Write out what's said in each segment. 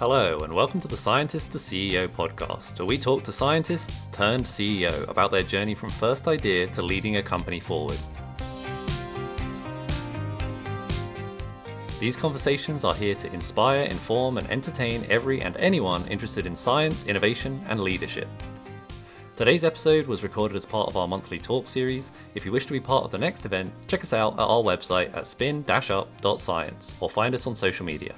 Hello, and welcome to the Scientist to CEO podcast, where we talk to scientists turned CEO about their journey from first idea to leading a company forward. These conversations are here to inspire, inform, and entertain every and anyone interested in science, innovation, and leadership. Today's episode was recorded as part of our monthly talk series. If you wish to be part of the next event, check us out at our website at spin-up.science or find us on social media.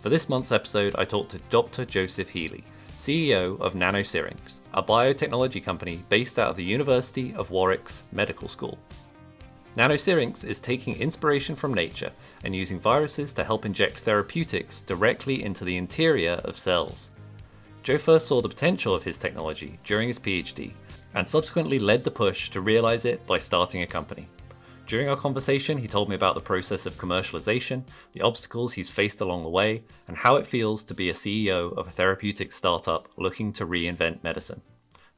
For this month's episode, I talked to Dr. Joseph Healy, CEO of NanoSyrinx, a biotechnology company based out of the University of Warwick's Medical School. NanoSyrinx is taking inspiration from nature and using viruses to help inject therapeutics directly into the interior of cells. Joe first saw the potential of his technology during his PhD and subsequently led the push to realize it by starting a company. During our conversation, he told me about the process of commercialization, the obstacles he's faced along the way, and how it feels to be a CEO of a therapeutic startup looking to reinvent medicine.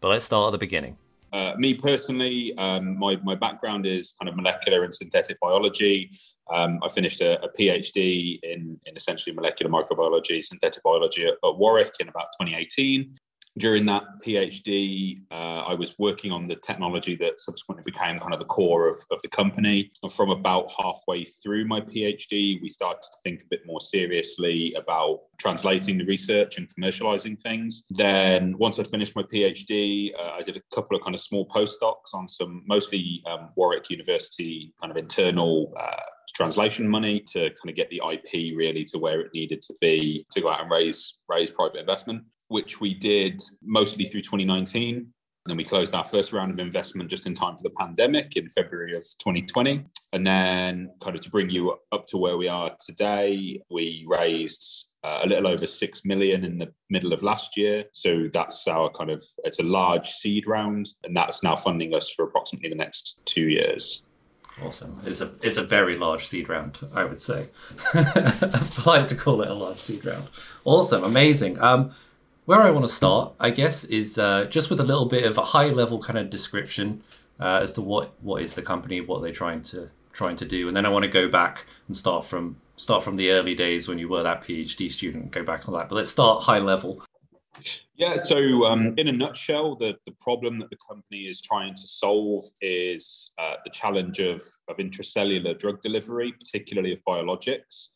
But let's start at the beginning. Uh, me personally, um, my, my background is kind of molecular and synthetic biology. Um, I finished a, a, PhD in, in essentially molecular microbiology, synthetic biology at, at Warwick in about 2018 during that PhD, uh, I was working on the technology that subsequently became kind of the core of, of the company. And from about halfway through my PhD, we started to think a bit more seriously about translating the research and commercializing things. Then, once I'd finished my PhD, uh, I did a couple of kind of small postdocs on some mostly um, Warwick University kind of internal. Uh, translation money to kind of get the IP really to where it needed to be to go out and raise raise private investment which we did mostly through 2019. And then we closed our first round of investment just in time for the pandemic in February of 2020. And then, kind of to bring you up to where we are today, we raised uh, a little over 6 million in the middle of last year. So that's our kind of, it's a large seed round, and that's now funding us for approximately the next two years. Awesome. It's a it's a very large seed round, I would say. That's polite to call it a large seed round. Awesome, amazing. Um, where I want to start, I guess, is uh, just with a little bit of a high level kind of description uh, as to what what is the company, what they're trying to trying to do, and then I want to go back and start from start from the early days when you were that PhD student, go back on that. But let's start high level. Yeah, so um, in a nutshell, the, the problem that the company is trying to solve is uh, the challenge of, of intracellular drug delivery, particularly of biologics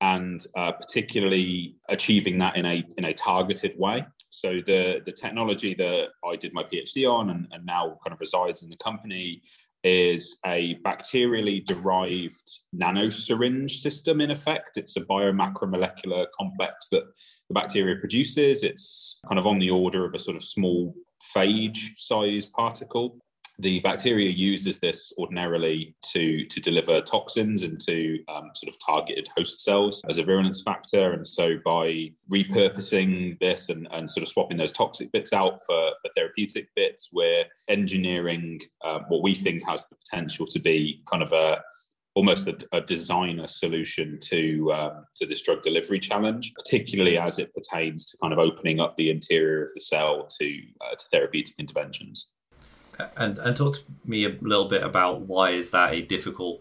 and uh, particularly achieving that in a in a targeted way. So the the technology that I did my PhD on and, and now kind of resides in the company is a bacterially derived nanosyringe system in effect. It's a biomacromolecular complex that the bacteria produces. It's kind of on the order of a sort of small phage size particle the bacteria uses this ordinarily to, to deliver toxins into um, sort of targeted host cells as a virulence factor. And so by repurposing this and, and sort of swapping those toxic bits out for, for therapeutic bits, we're engineering uh, what we think has the potential to be kind of a almost a, a designer solution to um, to this drug delivery challenge, particularly as it pertains to kind of opening up the interior of the cell to uh, to therapeutic interventions and and talk to me a little bit about why is that a difficult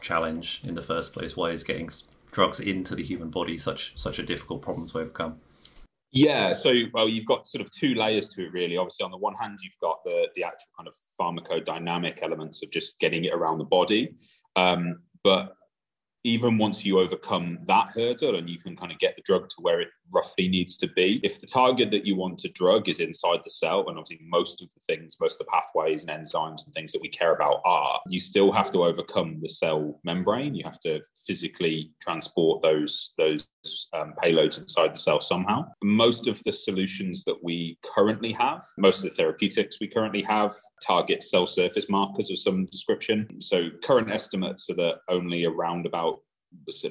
challenge in the first place? Why is getting drugs into the human body such such a difficult problem to overcome? Yeah, so well, you've got sort of two layers to it, really. Obviously, on the one hand, you've got the the actual kind of pharmacodynamic elements of just getting it around the body, um, but even once you overcome that hurdle and you can kind of get the drug to where it roughly needs to be, if the target that you want to drug is inside the cell, and obviously most of the things, most of the pathways and enzymes and things that we care about are, you still have to overcome the cell membrane. You have to physically transport those those um, payloads inside the cell somehow. Most of the solutions that we currently have, most of the therapeutics we currently have, target cell surface markers of some description. So current estimates are that only around about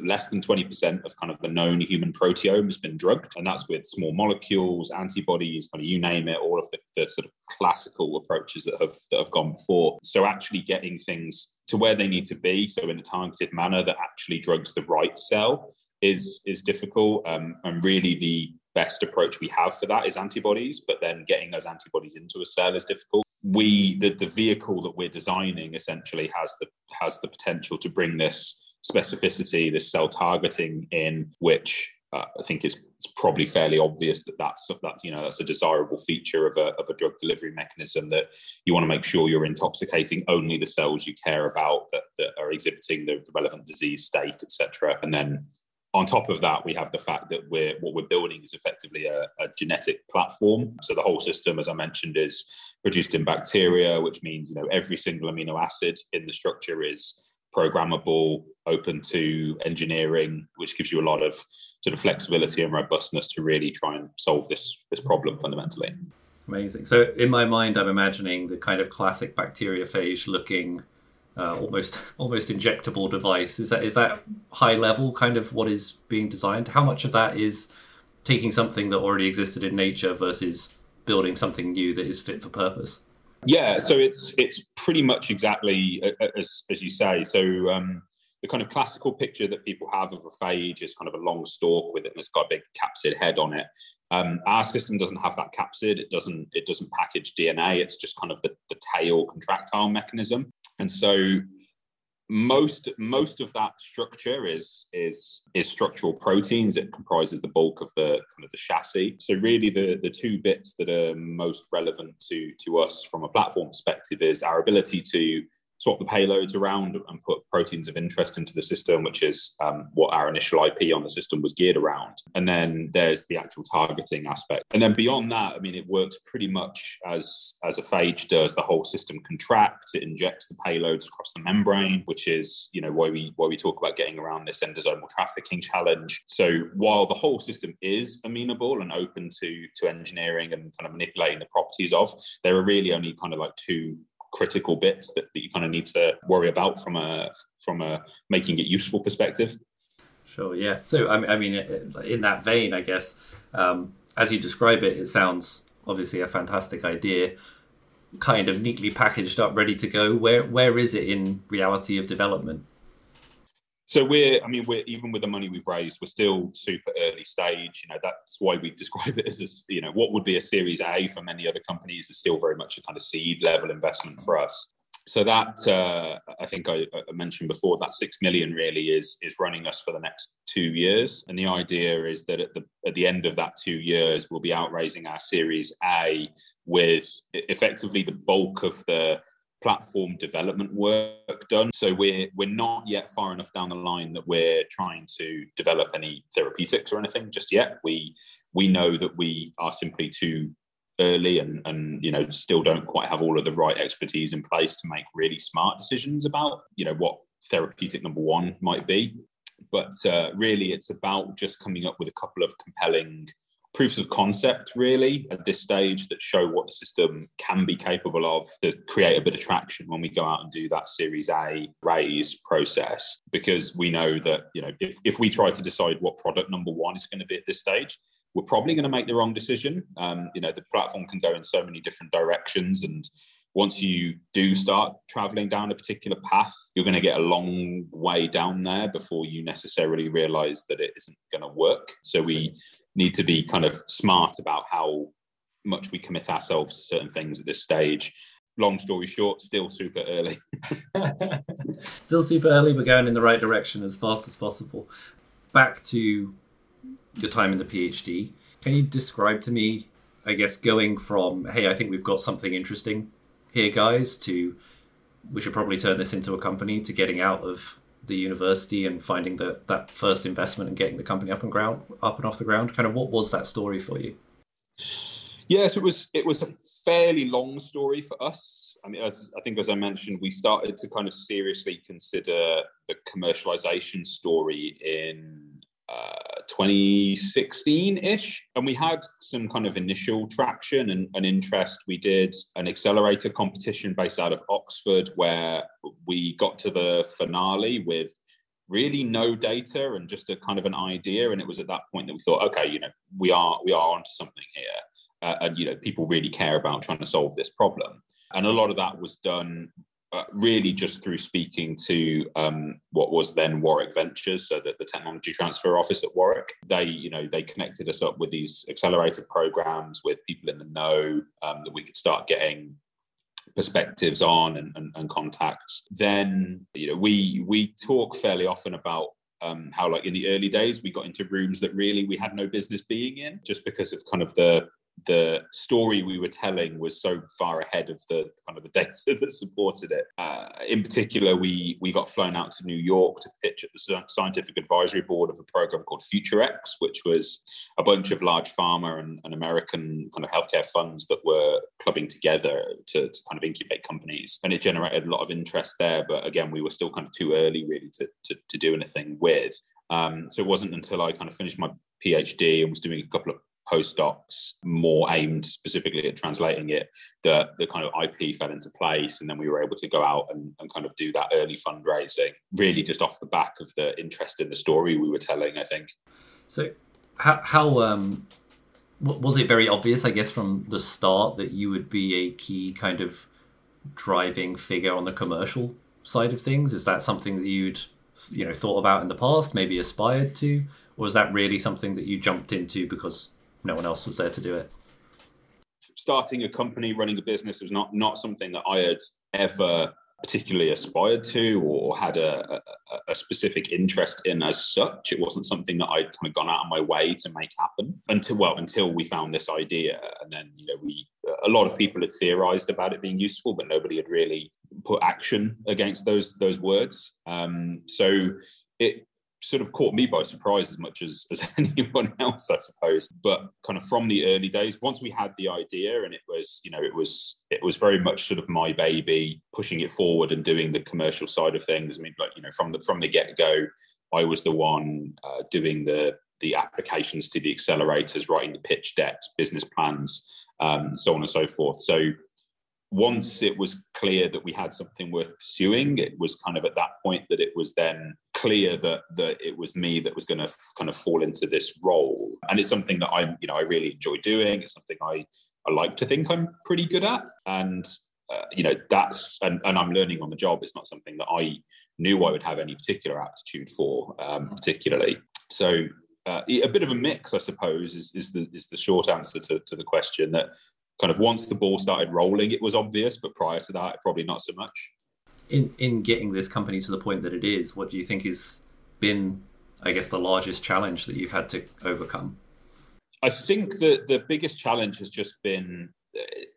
less than 20% of kind of the known human proteome has been drugged. And that's with small molecules, antibodies, kind of you name it, all of the, the, sort of classical approaches that have that have gone before. So actually getting things to where they need to be, so in a targeted manner that actually drugs the right cell is is difficult. Um, and really the best approach we have for that is antibodies, but then getting those antibodies into a cell is difficult. We the, the vehicle that we're designing essentially has the has the potential to bring this specificity, this cell targeting in which uh, I think it's, it's probably fairly obvious that that's that you know that's a desirable feature of a, of a drug delivery mechanism that you want to make sure you're intoxicating only the cells you care about that, that are exhibiting the, the relevant disease state, etc. And then on top of that, we have the fact that we're what we're building is effectively a, a, genetic platform. So the whole system, as I mentioned, is produced in bacteria, which means you know every single amino acid in the structure is programmable, open to engineering, which gives you a lot of sort of flexibility and robustness to really try and solve this this problem fundamentally. Amazing. So in my mind, I'm imagining the kind of classic bacteriophage looking uh, almost almost injectable device. Is that is that high level kind of what is being designed? How much of that is taking something that already existed in nature versus building something new that is fit for purpose? Yeah, so it's it's pretty much exactly as as you say. So um, the kind of classical picture that people have of a phage is kind of a long stalk with it, and it's got a big capsid head on it. Um, our system doesn't have that capsid. It doesn't it doesn't package DNA. It's just kind of the, the tail contractile mechanism. And so most most of that structure is is is structural proteins. It comprises the bulk of the kind of the chassis. So really the the two bits that are most relevant to to us from a platform perspective is our ability to swap the payloads around and put proteins of interest into the system, which is um, what our initial IP on the system was geared around. And then there's the actual targeting aspect. And then beyond that, I mean, it works pretty much as, as a phage does. The whole system contracts, it injects the payloads across the membrane, which is, you know, why we why we talk about getting around this endosomal trafficking challenge. So while the whole system is amenable and open to to engineering and kind of manipulating the properties of, there are really only kind of like two critical bits that, that you kind of need to worry about from a from a making it useful perspective. Sure. Yeah. So I mean, in that vein, I guess um, as you describe it, it sounds obviously a fantastic idea, kind of neatly packaged up, ready to go. Where where is it in reality of development? So we're, I mean, we're even with the money we've raised, we're still super early stage. You know, that's why we describe it as, a, you know, what would be a Series A for many other companies is still very much a kind of seed level investment for us. So that uh, I think I, I, mentioned before, that six million really is is running us for the next two years, and the idea is that at the at the end of that two years, we'll be out raising our Series A with effectively the bulk of the platform development work done. So we're we're not yet far enough down the line that we're trying to develop any therapeutics or anything just yet. We we know that we are simply too early and and you know still don't quite have all of the right expertise in place to make really smart decisions about you know what therapeutic number one might be. But uh, really, it's about just coming up with a couple of compelling proofs of concept really at this stage that show what the system can be capable of to create a bit of traction when we go out and do that series a raise process because we know that you know if, if we try to decide what product number one is going to be at this stage we're probably going to make the wrong decision um, you know the platform can go in so many different directions and once you do start traveling down a particular path, you're going to get a long way down there before you necessarily realize that it isn't going to work. So we need to be kind of smart about how much we commit ourselves to certain things at this stage. Long story short, still super early. still super early, but going in the right direction as fast as possible. Back to your time in the PhD, can you describe to me, I guess, going from, hey, I think we've got something interesting here, guys, to we should probably turn this into a company, to getting out of the university and finding the, that first investment and getting the company up and ground up and off the ground? Kind of what was that story for you? Yes it was it was a fairly long story for us. I mean as i think as i mentioned we started to kind of seriously consider the commercialization story in 2016-ish and we had some kind of initial traction and, and, interest. We did an accelerator competition based out of oxford where we got to the finale with really no data and just a kind of an idea. And it was at that point that we thought okay you know we are we are onto something here. Uh, and you know people really care about trying to solve this problem. And a lot of that was done uh, really just through speaking to um, what was then Warwick Ventures, so that the technology transfer office at Warwick, they you know they connected us up with these accelerator programs with people in the know um, that we could start getting perspectives on and, and, and, contacts. Then you know we we talk fairly often about um, how like in the early days we got into rooms that really we had no business being in just because of kind of the the story we were telling was so far ahead of the kind of the data that supported it. Uh, in particular, we we got flown out to New York to pitch at the scientific advisory board of a program called FutureX, which was a bunch of large pharma and, and American kind of healthcare funds that were clubbing together to, to, kind of incubate companies, and it generated a lot of interest there. But again, we were still kind of too early really to to, to do anything with. Um, so it wasn't until I kind of finished my PhD and was doing a couple of postdocs more aimed specifically at translating it the the kind of ip fell into place and then we were able to go out and, and kind of do that early fundraising really just off the back of the interest in the story we were telling i think. So how, how um was it very obvious i guess from the start that you would be a key kind of driving figure on the commercial side of things? Is that something that you'd you know thought about in the past maybe aspired to? Or was that really something that you jumped into because no one else was there to do it. Starting a company, running a business was not not something that I had ever particularly aspired to or had a, a, a, specific interest in as such. It wasn't something that I'd kind of gone out of my way to make happen until well until we found this idea, and then you know we a lot of people had theorized about it being useful, but nobody had really put action against those those words. Um, so it sort of caught me by surprise as much as, as anyone else, I suppose. But kind of from the early days, once we had the idea and it was, you know, it was it was very much sort of my baby, pushing it forward and doing the commercial side of things. I mean, like you know, from the from the get go, I was the one uh, doing the the applications to the accelerators, writing the pitch decks, business plans, um, so on and so forth. So once it was clear that we had something worth pursuing, it was kind of at that point that it was then clear that that it was me that was going to kind of fall into this role. And it's something that I'm, you know, I really enjoy doing. It's something I I like to think I'm pretty good at, and uh, you know, that's and, and I'm learning on the job. It's not something that I knew I would have any particular aptitude for, um, particularly. So uh, a bit of a mix, I suppose, is, is the is the short answer to, to the question. That kind of once the ball started rolling, it was obvious, but prior to that, probably not so much. In in getting this company to the point that it is, what do you think has been, I guess, the largest challenge that you've had to overcome? I think that the biggest challenge has just been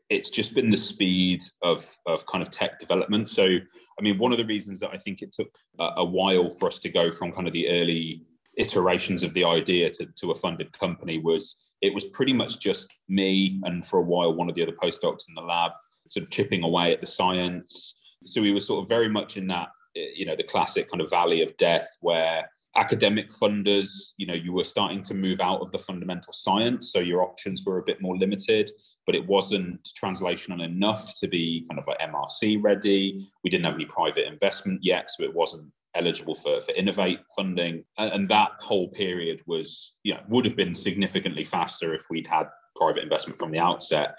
it's just been the speed of of kind of tech development. So, I mean, one of the reasons that I think it took a, a while for us to go from kind of the early iterations of the idea to, to a funded company was it was pretty much just me and for a while one of the other postdocs in the lab sort of chipping away at the science. So we were sort of very much in that eh, you know the classic kind of valley of death where academic funders you know you were starting to move out of the fundamental science so your options were a bit more limited but it wasn't translational enough to be kind of like mrc ready. We didn't have any private investment yet so it wasn't eligible for, for innovate funding. And, and, that whole period was you know would have been significantly faster if we'd had private investment from the outset.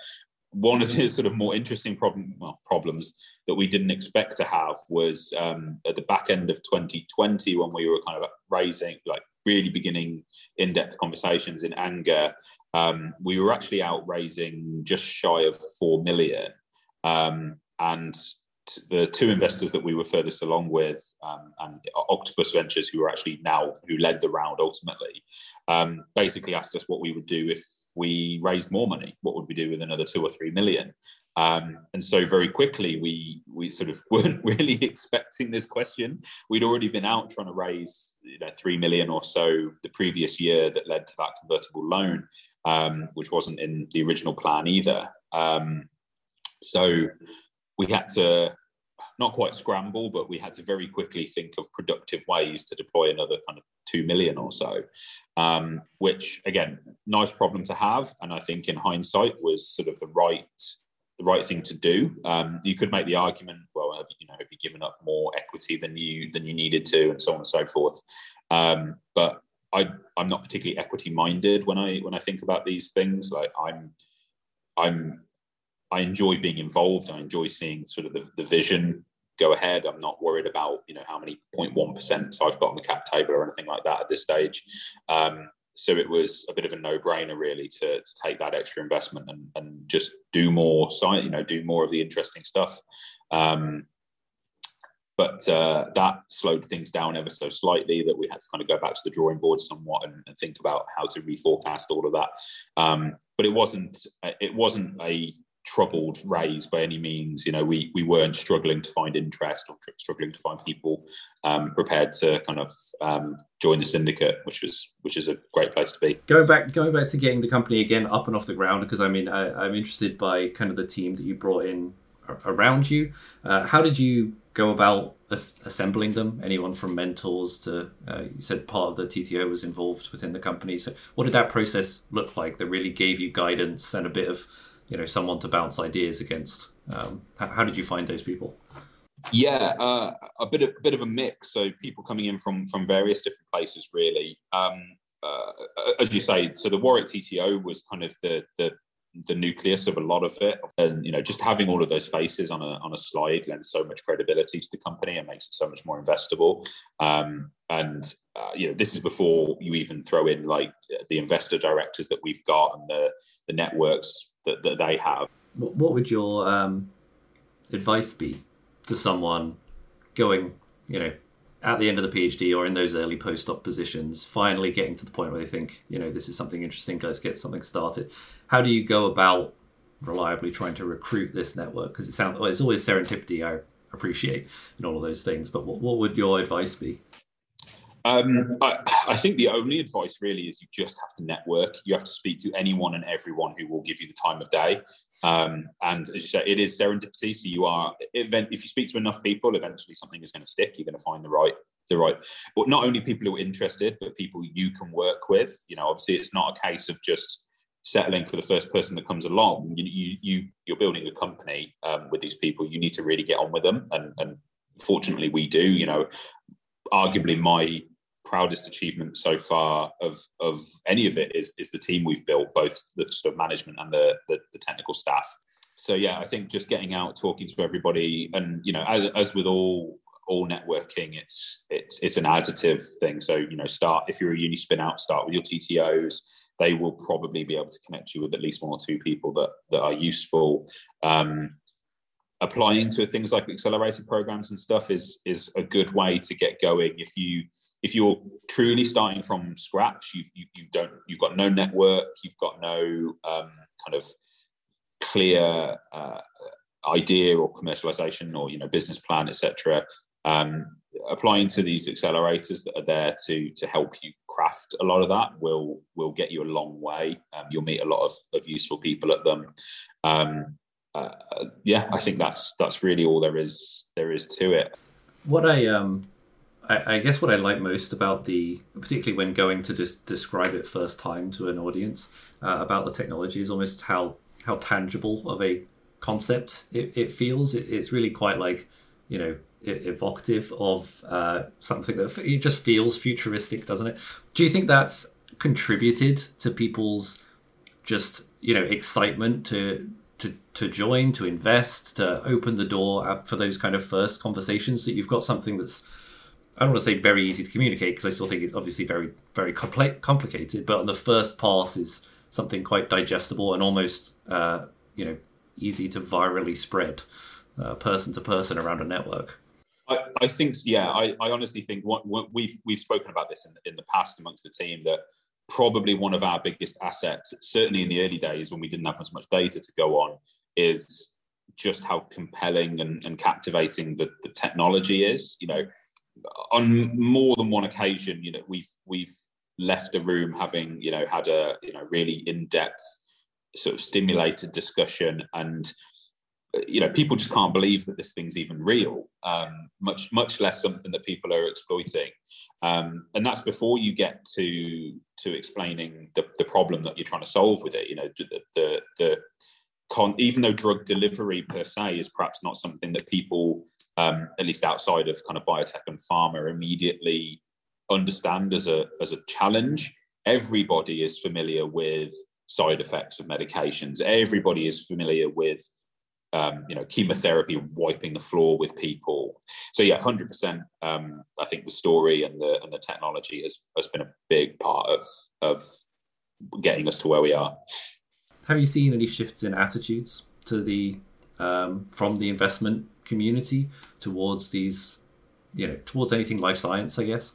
One of the sort of more interesting problem well, problems that we didn't expect to have was um, at the back end of 2020 when we were kind of raising like really beginning in-depth conversations in anger um, we were actually out raising just shy of 4 million. Um, and the two investors that we were furthest along with, um, and Octopus Ventures, who were actually now who led the round ultimately, um, basically asked us what we would do if we raised more money. What would we do with another two or three million? Um, and so very quickly we we sort of weren't really expecting this question. We'd already been out trying to raise you know three million or so the previous year that led to that convertible loan, um, which wasn't in the original plan either. Um, so we had to not quite scramble, but we had to very quickly think of productive ways to deploy another kind of two million or so, um, which again, nice problem to have, and I think in hindsight was sort of the right the right thing to do. Um, you could make the argument, well, have, you know, have you given up more equity than you than you needed to, and so on and so forth. Um, but I I'm not particularly equity minded when I when I think about these things. Like I'm I'm I enjoy being involved. I enjoy seeing sort of the, the vision go ahead. I'm not worried about you know how many 0.1 percent I've got on the cap table or anything like that at this stage. Um, so it was a bit of a no-brainer really to, to take that extra investment and, and just do more science, you know, do more of the interesting stuff. Um, but uh, that slowed things down ever so slightly. That we had to kind of go back to the drawing board somewhat and, and think about how to reforecast all of that. Um, but it wasn't it wasn't a troubled raise by any means. You know, we we weren't struggling to find interest or tr- struggling to find people um, prepared to kind of um, join the syndicate, which was which is a great place to be. Going back, going back to getting the company again up and off the ground, because I mean, I, am interested by kind of the team that you brought in around you. Uh, how did you go about as- assembling them? Anyone from mentors to uh, you said part of the TTO was involved within the company. So, what did that process look like? That really gave you guidance and a bit of you know someone to bounce ideas against. Um, how, how, did you find those people? Yeah, uh, a bit of a bit of a mix. So people coming in from from various different places, really. Um, uh, as you say, so the Warwick TTO was kind of the the the nucleus of a lot of it and you know just having all of those faces on a, on a slide lends so much credibility to the company and makes it so much more investable um, and uh, you know this is before you even throw in like the investor directors that we've got and the the networks that, that they have. What would your um, advice be to someone going, you know, at the end of the PhD or in those early postdoc positions, finally getting to the point where they think, you know, this is something interesting, let's get something started. How do you go about reliably trying to recruit this network? Because it sounds, well, it's always serendipity, I appreciate, and all of those things. But what, what would your advice be? Um, I, I, think the only advice really is you just have to network. You have to speak to anyone and everyone who will give you the time of day. Um, and as you say, it is serendipity. So you are event if you speak to enough people, eventually something is going to stick. You're going to find the right the right. But not only people who are interested, but people you can work with. You know, obviously, it's not a case of just settling for the first person that comes along. You you, you you're building a company um, with these people. You need to really get on with them, and and fortunately, we do. You know, arguably my proudest achievement so far of of any of it is is the team we've built, both the sort of management and the, the, the technical staff. So yeah, I think just getting out, talking to everybody, and you know, as, as with all all networking, it's it's it's an additive thing. So you know, start if you're a uni spin out, start with your TTOs. They will probably be able to connect you with at least one or two people that that are useful. Um, applying to things like accelerated programs and stuff is is a good way to get going if you if you're truly starting from scratch, you've, you, you don't, you've got no network, you've got no um, kind of clear uh, idea or commercialization or you know business plan, etc. Um, applying to these accelerators that are there to to help you craft a lot of that will will get you a long way. Um, you'll meet a lot of, of useful people at them. Um, uh, yeah, I think that's that's really all there is there is to it. What I um I, I, guess what I like most about the, particularly when going to just describe it first time to an audience uh, about the technology, is almost how how tangible of a concept it, it feels. It, it's really quite like you know evocative of uh, something that it just feels futuristic, doesn't it? Do you think that's contributed to people's just you know excitement to to to join, to invest, to open the door for those kind of first conversations that you've got something that's I don't want to say very easy to communicate because I still think it's obviously very, very compl- complicated. But on the first pass is something quite digestible and almost, uh, you know, easy to virally spread uh, person to person around a network. I, I think, yeah, I, I honestly think what, what, we've we've spoken about this in, in the past amongst the team that probably one of our biggest assets, certainly in the early days when we didn't have as much data to go on, is just how compelling and, and captivating the, the technology is. You know, on more than one occasion, you know, we've we've left the room having you know had a you know really in depth sort of stimulated discussion and you know people just can't believe that this thing's even real um, much much less something that people are exploiting. Um, and that's before you get to to explaining the, the problem that you're trying to solve with it you know the the, the con- even though drug delivery per se is perhaps not something that people um, at least outside of kind of biotech and pharma, immediately understand as a as a challenge. Everybody is familiar with side effects of medications. Everybody is familiar with um, you know chemotherapy wiping the floor with people. So yeah, hundred um, percent. I think the story and the and the technology has has been a big part of of getting us to where we are. Have you seen any shifts in attitudes to the um, from the investment community towards these you know towards anything life science, I guess.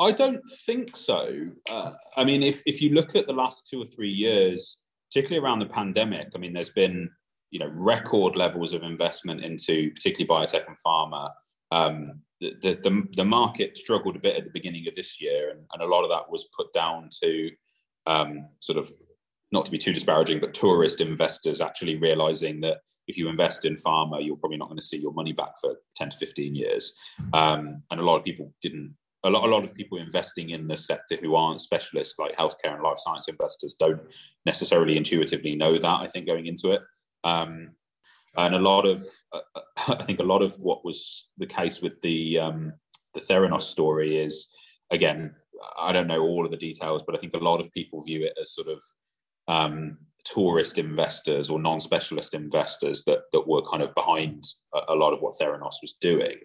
I don't think so. Uh, I mean, if if you look at the last two or three years, particularly around the pandemic, I mean, there's been you know record levels of investment into particularly biotech and pharma. Um, the, the, the market struggled a bit at the beginning of this year, and, and a lot of that was put down to um, sort of not to be too disparaging, but tourist investors actually realizing that if you invest in pharma, you're probably not going to see your money back for 10 to 15 years. Um, and a lot of people didn't, a lot, a lot of people investing in the sector who aren't specialists like healthcare and life science investors don't necessarily intuitively know that, I think, going into it. Um, and a lot of, uh, I think a lot of what was the case with the, um, the Theranos story is, again, I don't know all of the details, but I think a lot of people view it as sort of um, tourist investors or non-specialist investors that that were kind of behind a, lot of what Theranos was doing.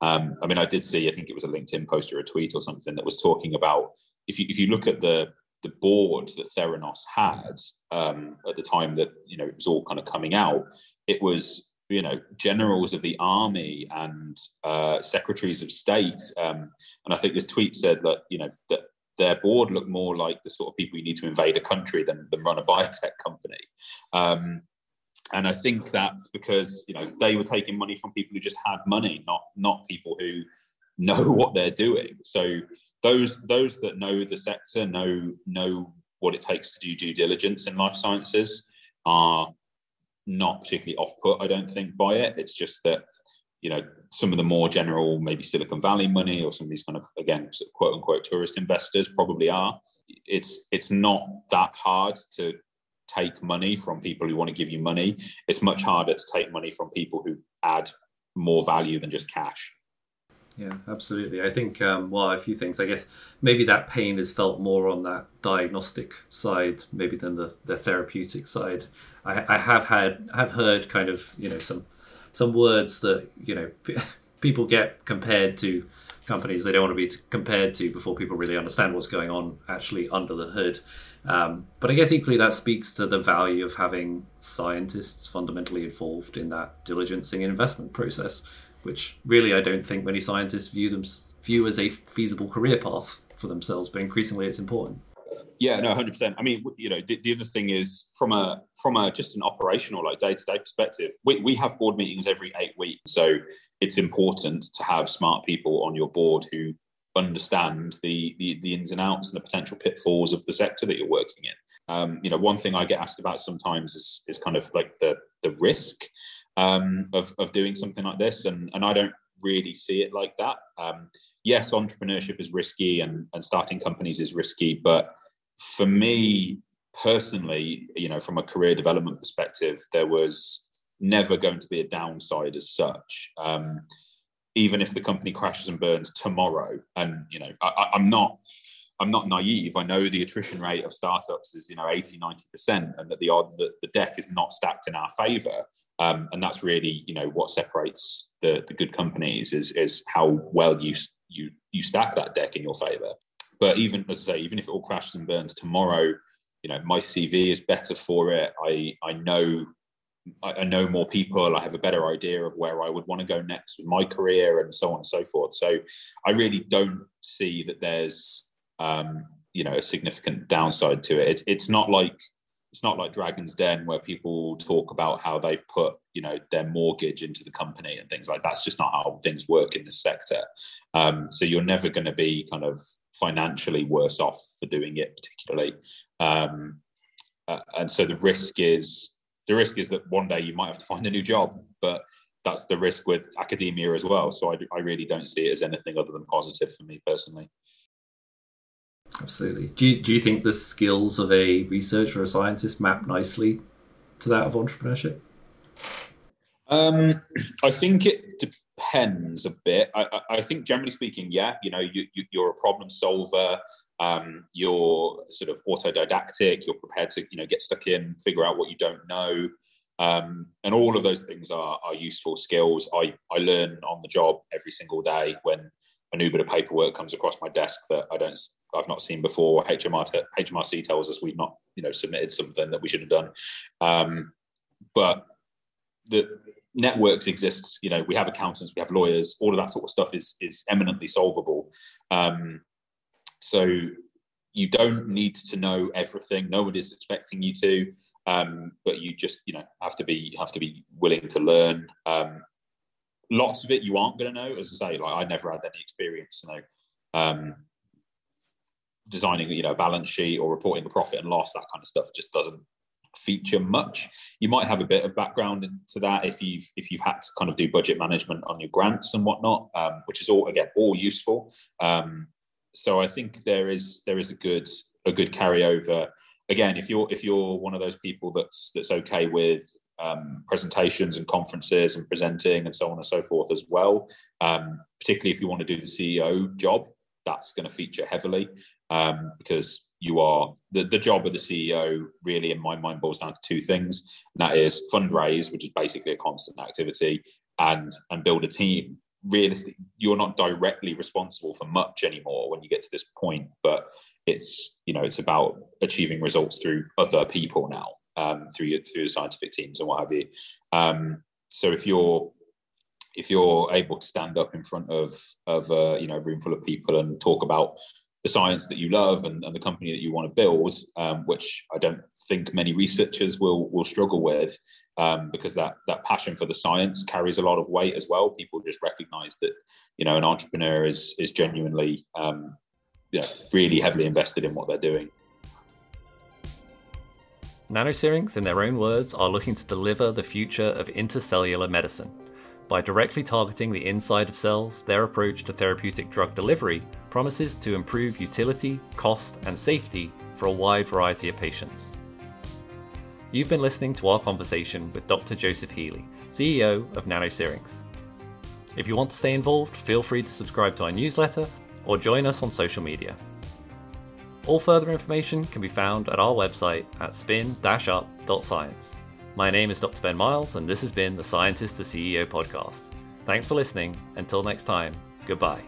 Um, I mean, I did see, I think it was a LinkedIn post or a tweet or something that was talking about if you if you look at the the board that Theranos had um, at the time that you know it was all kind of coming out, it was you know generals of the army and uh, secretaries of state, um, and I think this tweet said that you know that their board look more like the sort of people you need to invade a country than, than run a biotech company. Um, and I think that's because you know they were taking money from people who just had money, not not people who know what they're doing. So those those that know the sector know know what it takes to do due diligence in life sciences are not particularly off put. I don't think by it. It's just that you know some of the more general maybe silicon valley money or some of these kind of again sort of quote unquote tourist investors probably are. It's it's not that hard to take money from people who want to give you money. It's much harder to take money from people who add more value than just cash. Yeah absolutely. I think um, well a few things. I guess maybe that pain is felt more on that diagnostic side maybe than the, the therapeutic side. I, I have had have heard kind of you know some some words that you know people get compared to companies they don't want to be compared to before people really understand what's going on actually under the hood. Um, but I guess equally that speaks to the value of having scientists fundamentally involved in that diligencing and investment process, which really I don't think many scientists view them view as a feasible career path for themselves. But increasingly, it's important. Yeah, no, hundred percent. I mean, you know, the, the, other thing is from a from a just an operational like day to day perspective, we, we have board meetings every eight weeks, so it's important to have smart people on your board who understand the, the the ins and outs and the potential pitfalls of the sector that you're working in. Um, you know, one thing I get asked about sometimes is is kind of like the the risk um, of of doing something like this, and and I don't really see it like that. Um, yes, entrepreneurship is risky and, and starting companies is risky, but for me personally, you know, from a career development perspective, there was never going to be a downside as such. Um, even if the company crashes and burns tomorrow, and you know, I, I'm not. I'm not naive. I know the attrition rate of startups is, you know, 80, 90%, and that the odd that the deck is not stacked in our favor. Um, and that's really, you know, what separates the, the good companies is, is how well you, you, you stack that deck in your favor. But even as I say, even if it all crashes and burns tomorrow, you know, my CV is better for it. I I know I know more people. I have a better idea of where I would want to go next with my career, and so on and so forth. So, I really don't see that there's um, you know a significant downside to it. It's it's not like it's not like Dragon's Den where people talk about how they've put you know their mortgage into the company and things like that. that's just not how things work in this sector. Um, so you're never going to be kind of financially worse off for doing it, particularly. Um, uh, and so the risk is the risk is that one day you might have to find a new job, but that's the risk with academia as well. So I, I really don't see it as anything other than positive for me personally. Absolutely. Do you, do you think the skills of a researcher or a scientist map nicely to that of entrepreneurship? Um, I think it depends a bit. I, I, think generally speaking, yeah, you know, you, you, are a problem solver. Um, you're sort of autodidactic. You're prepared to, you know, get stuck in, figure out what you don't know. Um, and all of those things are, are useful skills. I, I learn on the job every single day when a new bit of paperwork comes across my desk that I don't, I've not seen before. HMR HMRC tells us we've not, you know, submitted something that we should have done. Um, but the networks exist. You know, we have accountants, we have lawyers, all of that sort of stuff is is eminently solvable. Um, so you don't need to know everything. No one is expecting you to, um, but you just you know have to be have to be willing to learn. Um, lots of it you aren't going to know. As I say, like I never had any experience, you know, um, designing you know a balance sheet or reporting a profit and loss. That kind of stuff just doesn't feature much. You might have a bit of background into that if you've if you've had to kind of do budget management on your grants and whatnot, um, which is all again all useful. Um, so I think there is there is a good a good carryover. Again, if you're if you're one of those people that's that's okay with um, presentations and conferences and presenting and so on and so forth as well, um, particularly if you want to do the CEO job, that's going to feature heavily um, because you are the, the job of the CEO really in my mind boils down to two things and that is fundraise which is basically a constant activity and and build a team. Realistic you're not directly responsible for much anymore when you get to this point but it's you know it's about achieving results through other people now um, through your, through the scientific teams and what have you. Um, so if you're if you're able to stand up in front of of a you know a room full of people and talk about the science that you love and, and the company that you want to build, um, which I don't think many researchers will will struggle with, um, because that that passion for the science carries a lot of weight as well. People just recognise that you know an entrepreneur is is genuinely um, you know, really heavily invested in what they're doing. Nanosyrinx, in their own words, are looking to deliver the future of intercellular medicine. By directly targeting the inside of cells, their approach to therapeutic drug delivery promises to improve utility, cost, and safety for a wide variety of patients. You've been listening to our conversation with Dr. Joseph Healy, CEO of Nanosyrinx. If you want to stay involved, feel free to subscribe to our newsletter or join us on social media. All further information can be found at our website at spin-up.science. My name is Dr. Ben Miles, and this has been the Scientist to CEO podcast. Thanks for listening. Until next time, goodbye.